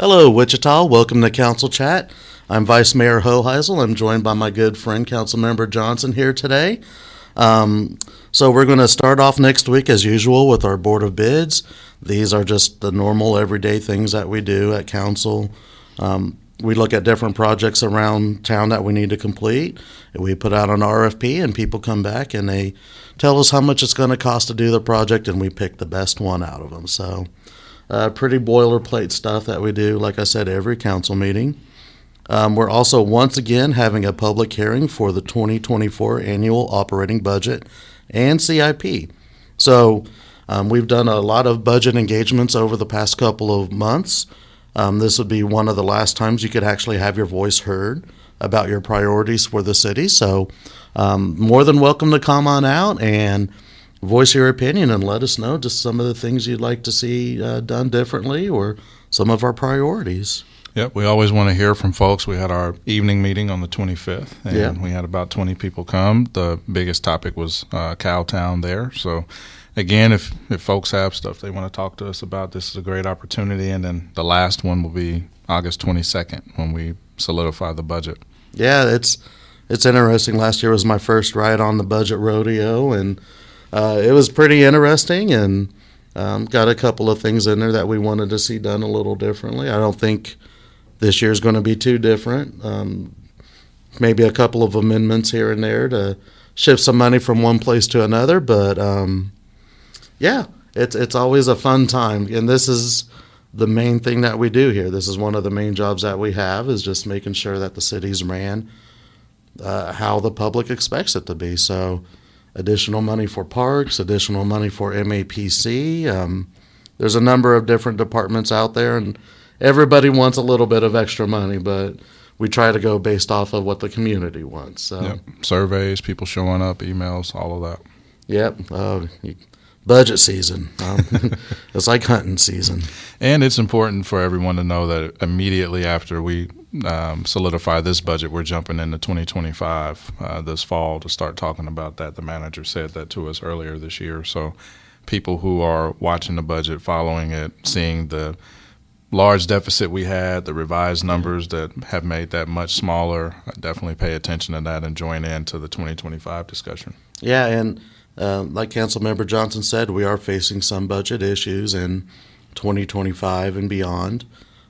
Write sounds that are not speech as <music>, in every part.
Hello, Wichita. Welcome to Council Chat. I'm Vice Mayor Hoheisel. I'm joined by my good friend, Council Member Johnson, here today. Um, so we're going to start off next week as usual with our Board of Bids. These are just the normal, everyday things that we do at council. Um, we look at different projects around town that we need to complete. We put out an RFP, and people come back and they tell us how much it's going to cost to do the project, and we pick the best one out of them. So, uh, pretty boilerplate stuff that we do, like I said, every council meeting. Um, we're also once again having a public hearing for the 2024 annual operating budget and CIP. So, um, we've done a lot of budget engagements over the past couple of months. Um, this would be one of the last times you could actually have your voice heard about your priorities for the city. So, um, more than welcome to come on out and voice your opinion and let us know just some of the things you'd like to see uh, done differently or some of our priorities. Yep, we always want to hear from folks. We had our evening meeting on the 25th, and Yeah. we had about 20 people come. The biggest topic was uh, Cowtown there. So, again, if, if folks have stuff they want to talk to us about, this is a great opportunity. And then the last one will be August 22nd when we solidify the budget. Yeah, it's it's interesting. Last year was my first ride on the budget rodeo, and uh, it was pretty interesting. And um, got a couple of things in there that we wanted to see done a little differently. I don't think this year is going to be too different. Um, maybe a couple of amendments here and there to shift some money from one place to another, but um, yeah, it's it's always a fun time, and this is the main thing that we do here. This is one of the main jobs that we have is just making sure that the city's ran uh, how the public expects it to be. So, additional money for parks, additional money for MAPC. Um, there's a number of different departments out there, and everybody wants a little bit of extra money, but we try to go based off of what the community wants. So, Yep. Surveys, people showing up, emails, all of that. yep. Oh, you- budget season. Um, <laughs> it's like hunting season. And it's important for everyone to know that immediately after we um, solidify this budget, we're jumping into 2025 uh, this fall to start talking about that. The manager said that to us earlier this year. So people who are watching the budget, following it, seeing the large deficit we had, the revised numbers that have made that much smaller, definitely pay attention to that and join in to the 2025 discussion. Yeah, and uh, like Councilmember Johnson said, we are facing some budget issues in 2025 and beyond.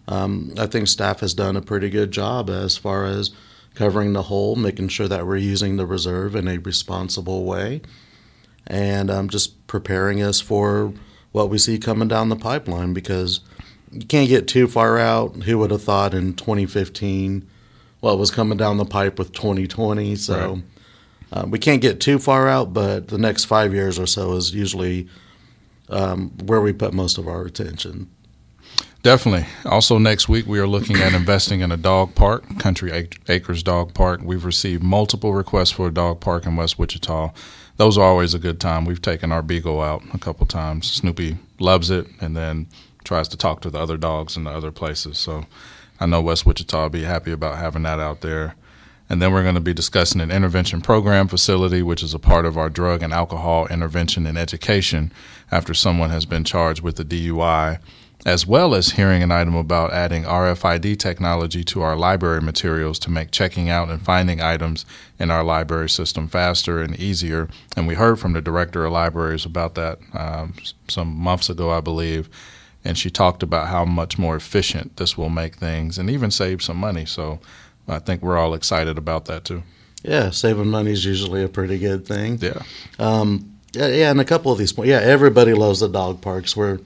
Um, I think staff has done a pretty good job as far as covering the hole, making sure that we're using the reserve in a responsible way, and um, just preparing us for what we see coming down the pipeline because you can't get too far out. Who would have thought in 2015 what was coming down the pipe with 2020? So. Right. Uh, we can't get too far out, but the next five years or so is usually um, where we put most of our attention. Definitely. Also, next week we are looking at investing in a dog park, Country Acres Dog Park. We've received multiple requests for a dog park in West Wichita. Those are always a good time. We've taken our beagle out a couple times. Snoopy loves it, and then tries to talk to the other dogs in the other places. So, I know West Wichita will be happy about having that out there. And then we're going to be discussing an intervention program facility, which is a part of our drug and alcohol intervention and education after someone has been charged with a DUI, as well as hearing an item about adding RFID technology to our library materials to make checking out and finding items in our library system faster and easier. And we heard from the director of libraries about that um, some months ago, I believe. And she talked about how much more efficient this will make things and even save some money. So I think we're all excited about that too. Yeah, saving money is usually a pretty good thing. Yeah. Um, yeah, and a couple of these points. Yeah, everybody loves the dog parks. We're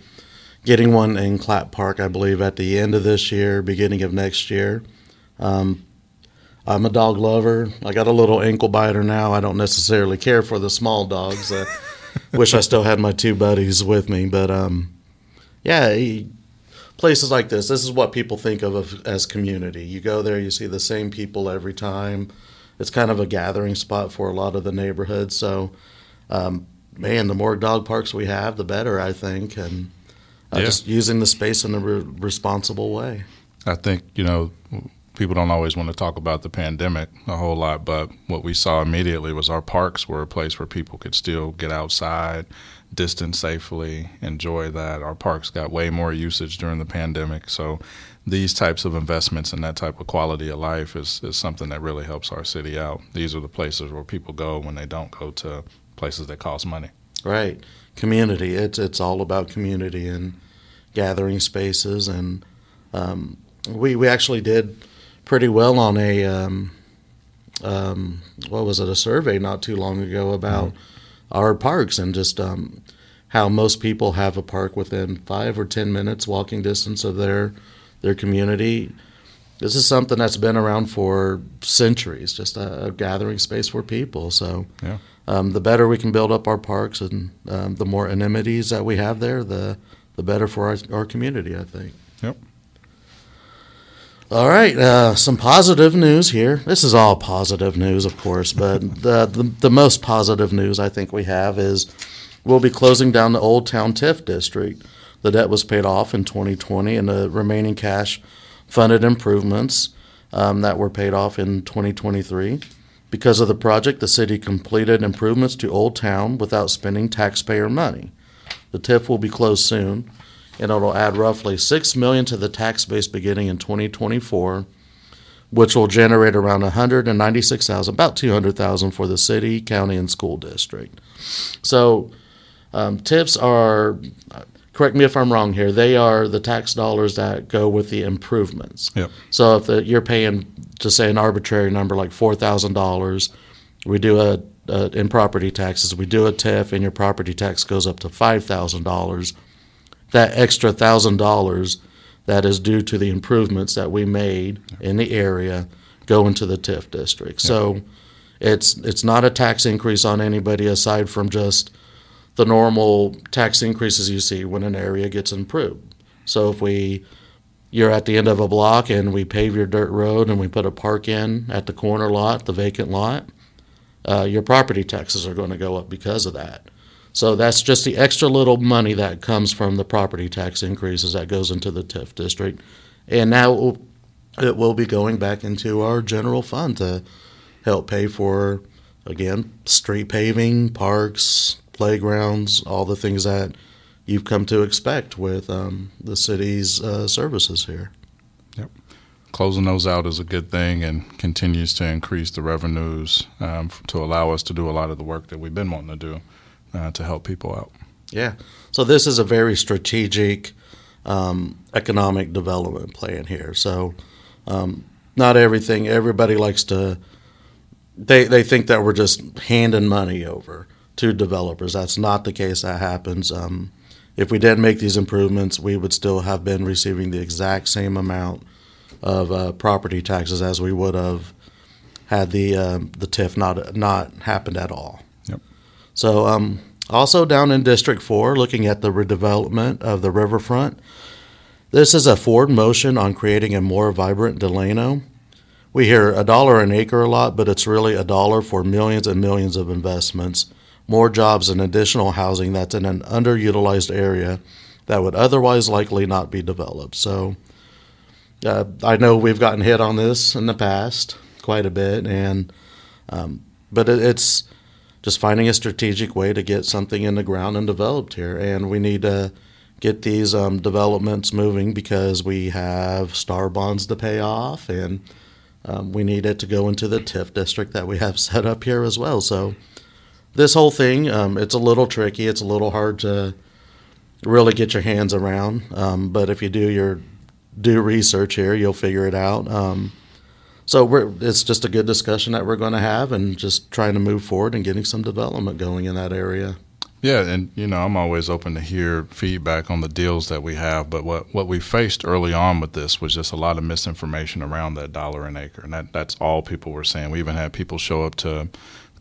getting one in Clapp Park, I believe, at the end of this year, beginning of next year. Um, I'm a dog lover. I got a little ankle biter now. I don't necessarily care for the small dogs. Uh, <laughs> wish I still had my two buddies with me, but um, yeah, places like this. This is what people think of as community. You go there, you see the same people every time. It's kind of a gathering spot for a lot of the neighborhood. So, um, man, the more dog parks we have, the better, I think, and uh, Yeah. just using the space in a re- responsible way. I think, you know, people don't always want to talk about the pandemic a whole lot, but what we saw immediately was our parks were a place where people could still get outside, distance safely, enjoy that. Our parks got way more usage during the pandemic, so these types of investments and that type of quality of life is, is something that really helps our city out. These are the places where people go when they don't go to places that cost money. Right, community. It's it's all about community and gathering spaces, and um, we we actually did pretty well on a um, um, what was it a survey not too long ago about mm-hmm. our parks and just um, how most people have a park within five or ten minutes walking distance of their their community. This is something that's been around for centuries, just a, a gathering space for people. So, yeah. um, the better we can build up our parks and um, the more amenities that we have there, the the better for our, our community, I think. Yep. All right, uh, some positive news here. This is all positive news, of course, but the, the, the most positive news I think we have is we'll be closing down the Old Town TIF district. The debt was paid off in 2020, and the remaining cash funded improvements um, that were paid off in 2023. Because of the project, the city completed improvements to Old Town without spending taxpayer money. The TIF will be closed soon, and it'll add roughly six million to the tax base beginning in 2024, which will generate around 196,000, about 200,000 for the city, county, and school district. So, um, TIFs are correct me if I'm wrong here. They are the tax dollars that go with the improvements. Yep. So if the, you're paying, to say an arbitrary number like four thousand dollars, we do a, a, in property taxes. We do a TIF, and your property tax goes up to five thousand dollars. That extra thousand dollars that is due to the improvements that we made in the area go into the TIF district. Yep. So it's it's not a tax increase on anybody aside from just the normal tax increases you see when an area gets improved. So if we you're at the end of a block and we pave your dirt road and we put a park in at the corner lot, the vacant lot, uh, your property taxes are going to go up because of that. So that's just the extra little money that comes from the property tax increases that goes into the TIF district. And now it will, it will be going back into our general fund to help pay for, again, street paving, parks, playgrounds, all the things that you've come to expect with um, the city's uh, services here. Yep. Closing those out is a good thing and continues to increase the revenues um, to allow us to do a lot of the work that we've been wanting to do uh, to help people out. Yeah. So this is a very strategic um, economic development plan here. So um, not everything, everybody likes to, they, they think that we're just handing money over to developers. That's not the case that happens. Um, if we didn't make these improvements, we would still have been receiving the exact same amount of uh, property taxes as we would have had the uh, the TIF not not happened at all. So um, also down in District Four, looking at the redevelopment of the riverfront. This is a forward motion on creating a more vibrant Delano. We hear a dollar an acre a lot, but it's really a dollar for millions and millions of investments more jobs and additional housing that's in an underutilized area that would otherwise likely not be developed. So uh, I know we've gotten hit on this in the past quite a bit, and um, but it, it's just finding a strategic way to get something in the ground and developed here, and we need to get these um, developments moving because we have star bonds to pay off, and um, we need it to go into the TIF district that we have <laughs> set up here as well. So this whole thing, um, it's a little tricky. It's a little hard to really get your hands around. Um, but if you do your do research here, you'll figure it out. Um, so it's just a good discussion that we're going to have, and just trying to move forward and getting some development going in that area. Yeah, and you know, I'm always open to hear feedback on the deals that we have. But what what we faced early on with this was just a lot of misinformation around that dollar an acre, and that that's all people were saying. We even had people show up to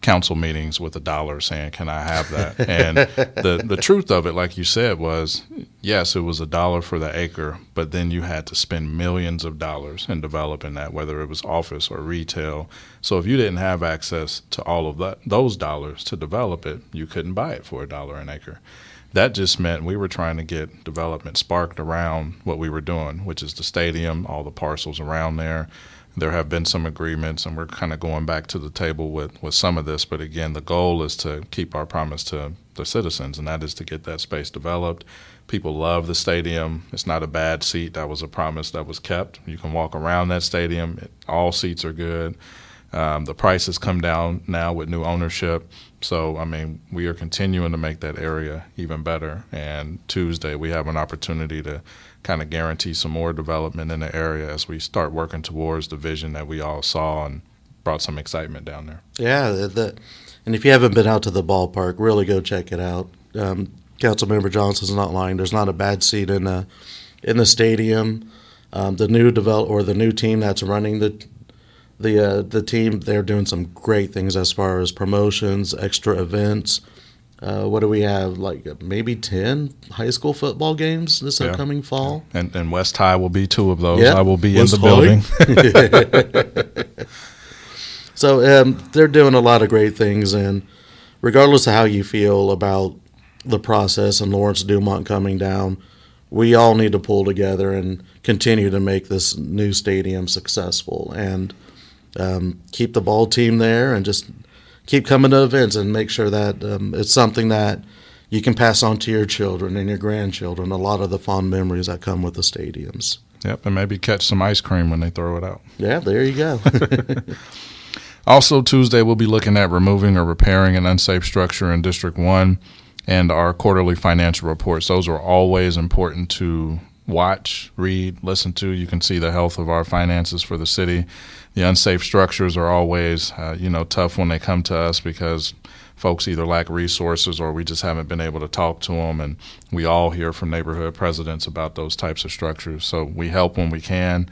council meetings with a dollar saying, "Can I have that?" and the the truth of it, like you said, was yes, it was a dollar for the acre, but then you had to spend millions of dollars in developing that, whether it was office or retail. So if you didn't have access to all of that those dollars to develop it, you couldn't buy it for a dollar an acre. That just meant we were trying to get development sparked around what we were doing, which is the stadium, all the parcels around there There have been some agreements, and we're kind of going back to the table with, with some of this. But again, the goal is to keep our promise to the citizens, and that is to get that space developed. People love the stadium. It's not a bad seat. That was a promise that was kept. You can walk around that stadium. All seats are good. Um, the prices come down now with new ownership. So, I mean, we are continuing to make that area even better. And Tuesday, we have an opportunity to kind of guarantee some more development in the area as we start working towards the vision that we all saw and brought some excitement down there. Yeah, the, and if you haven't been out to the ballpark, really go check it out. Um, Councilmember Johnson's not lying. There's not a bad seat in the in the stadium. Um, the new develop or the new team that's running the the uh, the team, they're doing some great things as far as promotions, extra events. Uh, what do we have? Like maybe ten high school football games this Yeah. upcoming fall. And, and West High will be two of those. I will be West in the High. building. <laughs> <laughs> So um, they're doing a lot of great things, and regardless of how you feel about the process and Lawrence Dumont coming down, we all need to pull together and continue to make this new stadium successful and um, keep the ball team there and just keep coming to events and make sure that um, it's something that you can pass on to your children and your grandchildren. A lot of the fond memories that come with the stadiums. yep, and maybe catch some ice cream when they throw it out. Yeah, there you go. <laughs> Also, Tuesday, we'll be looking at removing or repairing an unsafe structure in District 1 and our quarterly financial reports. Those are always important to watch, read, listen to. You can see the health of our finances for the city. The unsafe structures are always, uh, you know, tough when they come to us because folks either lack resources or we just haven't been able to talk to them. And we all hear from neighborhood presidents about those types of structures. So we help when we can.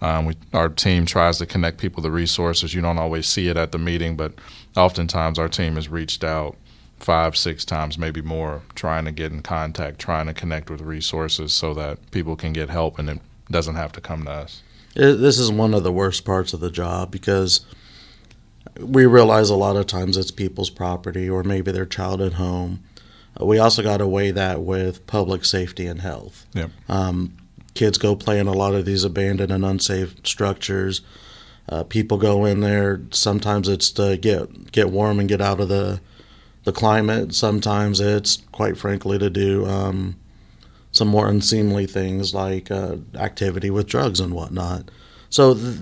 Um, we, our team tries to connect people to resources. You don't always see it at the meeting, but oftentimes our team has reached out five, six times, maybe more, trying to get in contact, trying to connect with resources so that people can get help and it doesn't have to come to us. It, this is one of the worst parts of the job because we realize a lot of times it's people's property or maybe their child at home. Uh, we also got to weigh that with public safety and health. Yep. Um, kids go play in a lot of these abandoned and unsafe structures. Uh, people go in there. Sometimes it's to get get warm and get out of the the climate. Sometimes it's quite frankly to do um, some more unseemly things like uh, activity with drugs and whatnot. So, th-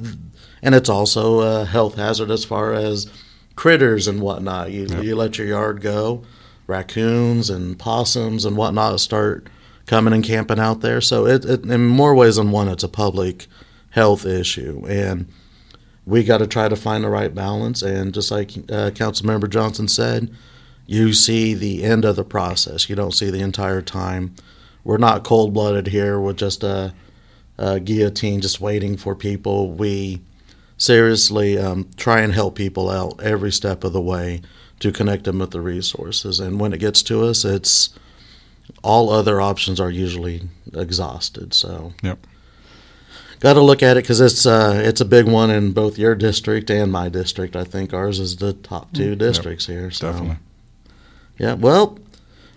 and it's also a health hazard as far as critters and whatnot. You Yep. you let your yard go, raccoons and possums and whatnot start coming and camping out there. So it, it in more ways than one, it's a public health issue, and we got to try to find the right balance. And just like uh, Councilmember Johnson said, you see the end of the process. You don't see the entire time. We're not cold blooded here with just a, a guillotine just waiting for people. We seriously um, try and help people out every step of the way to connect them with the resources. And when it gets to us, it's all other options are usually exhausted. So Yep. got to look at it because it's uh, it's a big one in both your district and my district. I think ours is the top two districts here. So Definitely. yeah. Well,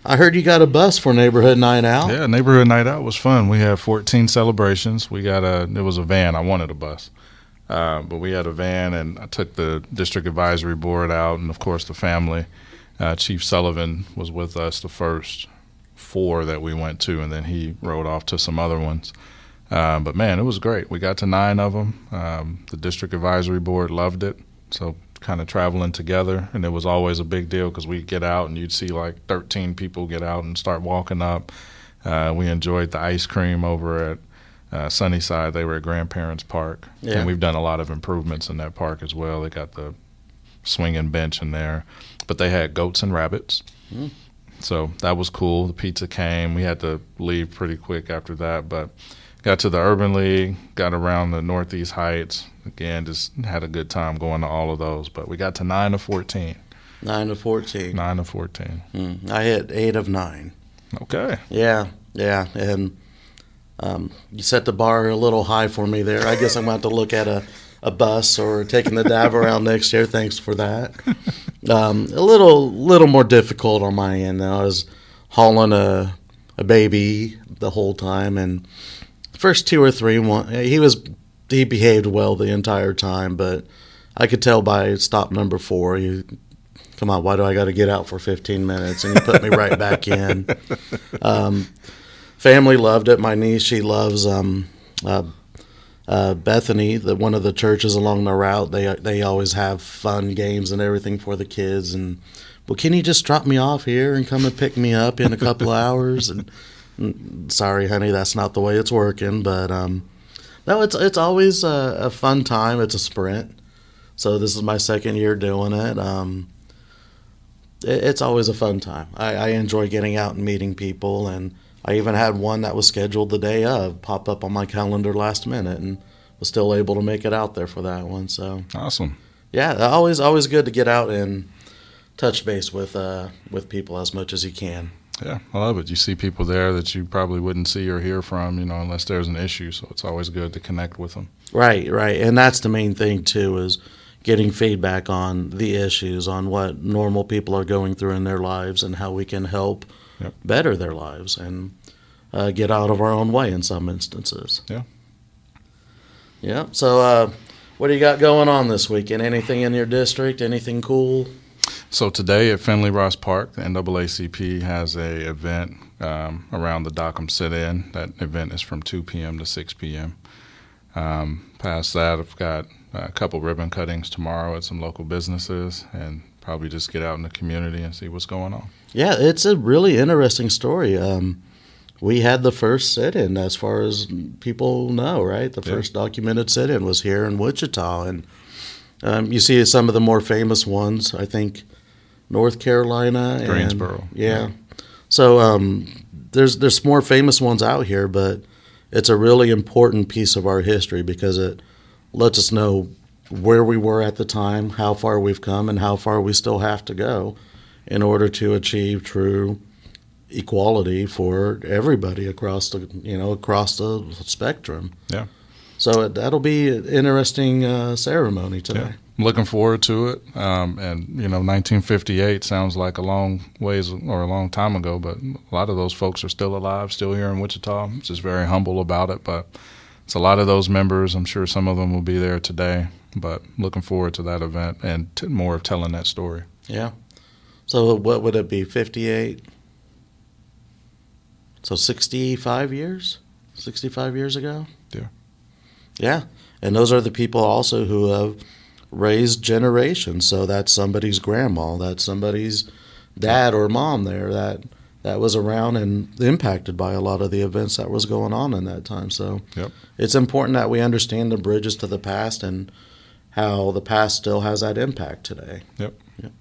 I heard you got a bus for neighborhood night out. Yeah, neighborhood night out was fun. We had 14 celebrations. We got a it was a van. I wanted a bus, uh, but we had a van, and I took the district advisory board out, and of course the family. Uh, Chief Sullivan was with us the first four that we went to, and then he rode off to some other ones. Uh, but man, it was great. We got to nine of them. Um, the district advisory board loved it. So kind of traveling together, and it was always a big deal because we'd get out and you'd see like 13 people get out and start walking up. Uh, we enjoyed the ice cream over at uh, Sunnyside. They were at Grandparents Park, Yeah. and we've done a lot of improvements in that park as well. They got the swinging bench in there, but they had goats and rabbits. Mm. So that was cool. The pizza came. We had to leave pretty quick after that, but got to the Urban League, got around the Northeast Heights. Again, just had a good time going to all of those. But we got to nine of fourteen. Nine to fourteen. Nine of fourteen. Mm, I hit eight of nine. Okay. Yeah, yeah, and um, you set the bar a little high for me there. I guess I'm going to to look at a, a bus or taking the dive <laughs> around next year. Thanks for that. Um, a little little more difficult on my end. though. I was hauling a a baby the whole time, and first two or three, one, he was he behaved well the entire time, but I could tell by stop number four, he, come on, why do I got to get out for 15 minutes? And he put me right back in. <laughs> Um, family loved it. My niece, she loves um, uh, uh, Bethany, the one of the churches along the route. They they always have fun games and everything for the kids. And well, can you just drop me off here and come and pick me up in a couple <laughs> hours? And, and sorry, honey, that's not the way it's working. But um, no, it's it's always a, a, fun time. It's a sprint. So this is my second year doing it. Um, it it's always a fun time. I, I enjoy getting out and meeting people and I even had one that was scheduled the day of pop up on my calendar last minute and was still able to make it out there for that one. So awesome. Yeah, always always good to get out and touch base with uh, with people as much as you can. Yeah, I love it. You see people there that you probably wouldn't see or hear from, you know, unless there's an issue. So it's always good to connect with them. Right, right, and that's the main thing too is getting feedback on the issues, on what normal people are going through in their lives, and how we can help yep. better their lives and uh, get out of our own way in some instances. Yeah. Yeah. So, uh, what do you got going on this weekend? Anything in your district? Anything cool? So today at Finlay Ross Park, the NAACP has a event um, around the Dockum Sit-In. That event is from 2 p.m. to 6 p.m. Um, past that, I've got a couple ribbon cuttings tomorrow at some local businesses, and probably just get out in the community and see what's going on. Yeah, it's a really interesting story. Um, we had the first sit-in, as far as people know, right? The yeah. first documented sit-in was here in Wichita, and um, you see some of the more famous ones. I think North Carolina, and, Greensboro. Yeah. yeah. So um, there's there's more famous ones out here, but it's a really important piece of our history because it lets us know where we were at the time, how far we've come, and how far we still have to go in order to achieve true equality for everybody across the you know across the spectrum. Yeah. So it, that'll be an interesting uh, ceremony today. Yeah. I'm looking forward to it. Um, and you know, 1958 sounds like a long ways or a long time ago, but a lot of those folks are still alive, still here in Wichita. I'm just very humble about it, but it's a lot of those members. I'm sure some of them will be there today, but looking forward to that event and more of telling that story. Yeah. So what would it be? 58? So 65 years? 65 years ago? Yeah. Yeah. And those are the people also who have raised generations. So that's somebody's grandma, that's somebody's dad or mom there that that was around and impacted by a lot of the events that was going on in that time. So yep. it's important that we understand the bridges to the past and how the past still has that impact today. Yep. yep.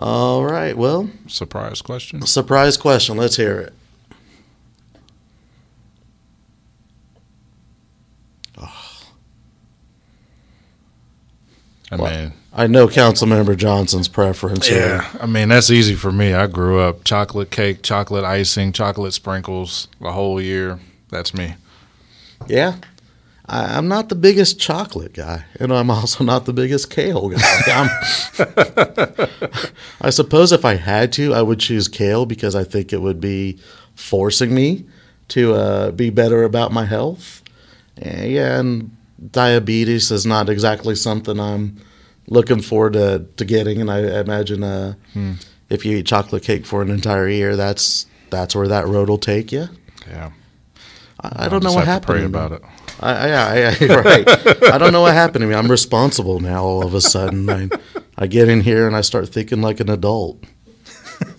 All right. Well, surprise question. Surprise question. Let's hear it. I well, mean, I know Councilmember Johnson's preference. Yeah, here. I mean that's easy for me. I grew up chocolate cake, chocolate icing, chocolate sprinkles the whole year. That's me. Yeah, I, am not the biggest chocolate guy, and I'm also not the biggest kale guy. <laughs> I suppose if I had to, I would choose kale because I think it would be forcing me to uh, be better about my health. And, yeah, and diabetes is not exactly something I'm looking forward to, to getting, and I imagine uh, hmm. if you eat chocolate cake for an entire year, that's that's where that road will take you. Yeah, I, I don't know what happened. pray about it. I, yeah, I, <laughs> right. I don't know what happened to me. I'm responsible now. All of a sudden, I, I get in here and I start thinking like an adult. <laughs>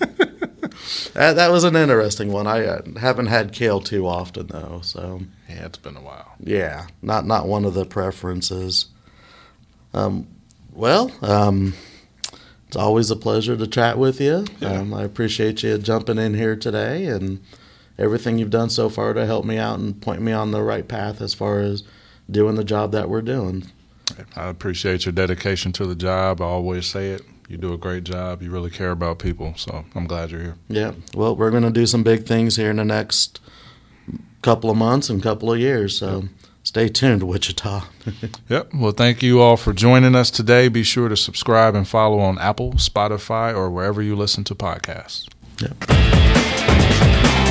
that, that was an interesting one. I uh, haven't had kale too often though, so yeah, it's been a while. Yeah, not not one of the preferences. Um, well, um, it's always a pleasure to chat with you. Yeah. Um, I appreciate you jumping in here today and everything you've done so far to help me out and point me on the right path as far as doing the job that we're doing. I appreciate your dedication to the job. I always say it. You do a great job. You really care about people. So I'm glad you're here. Yeah. Well, we're going to do some big things here in the next couple of months and couple of years. So stay tuned, Wichita. <laughs> yep. Well, thank you all for joining us today. Be sure to subscribe and follow on Apple, Spotify, or wherever you listen to podcasts. Yep.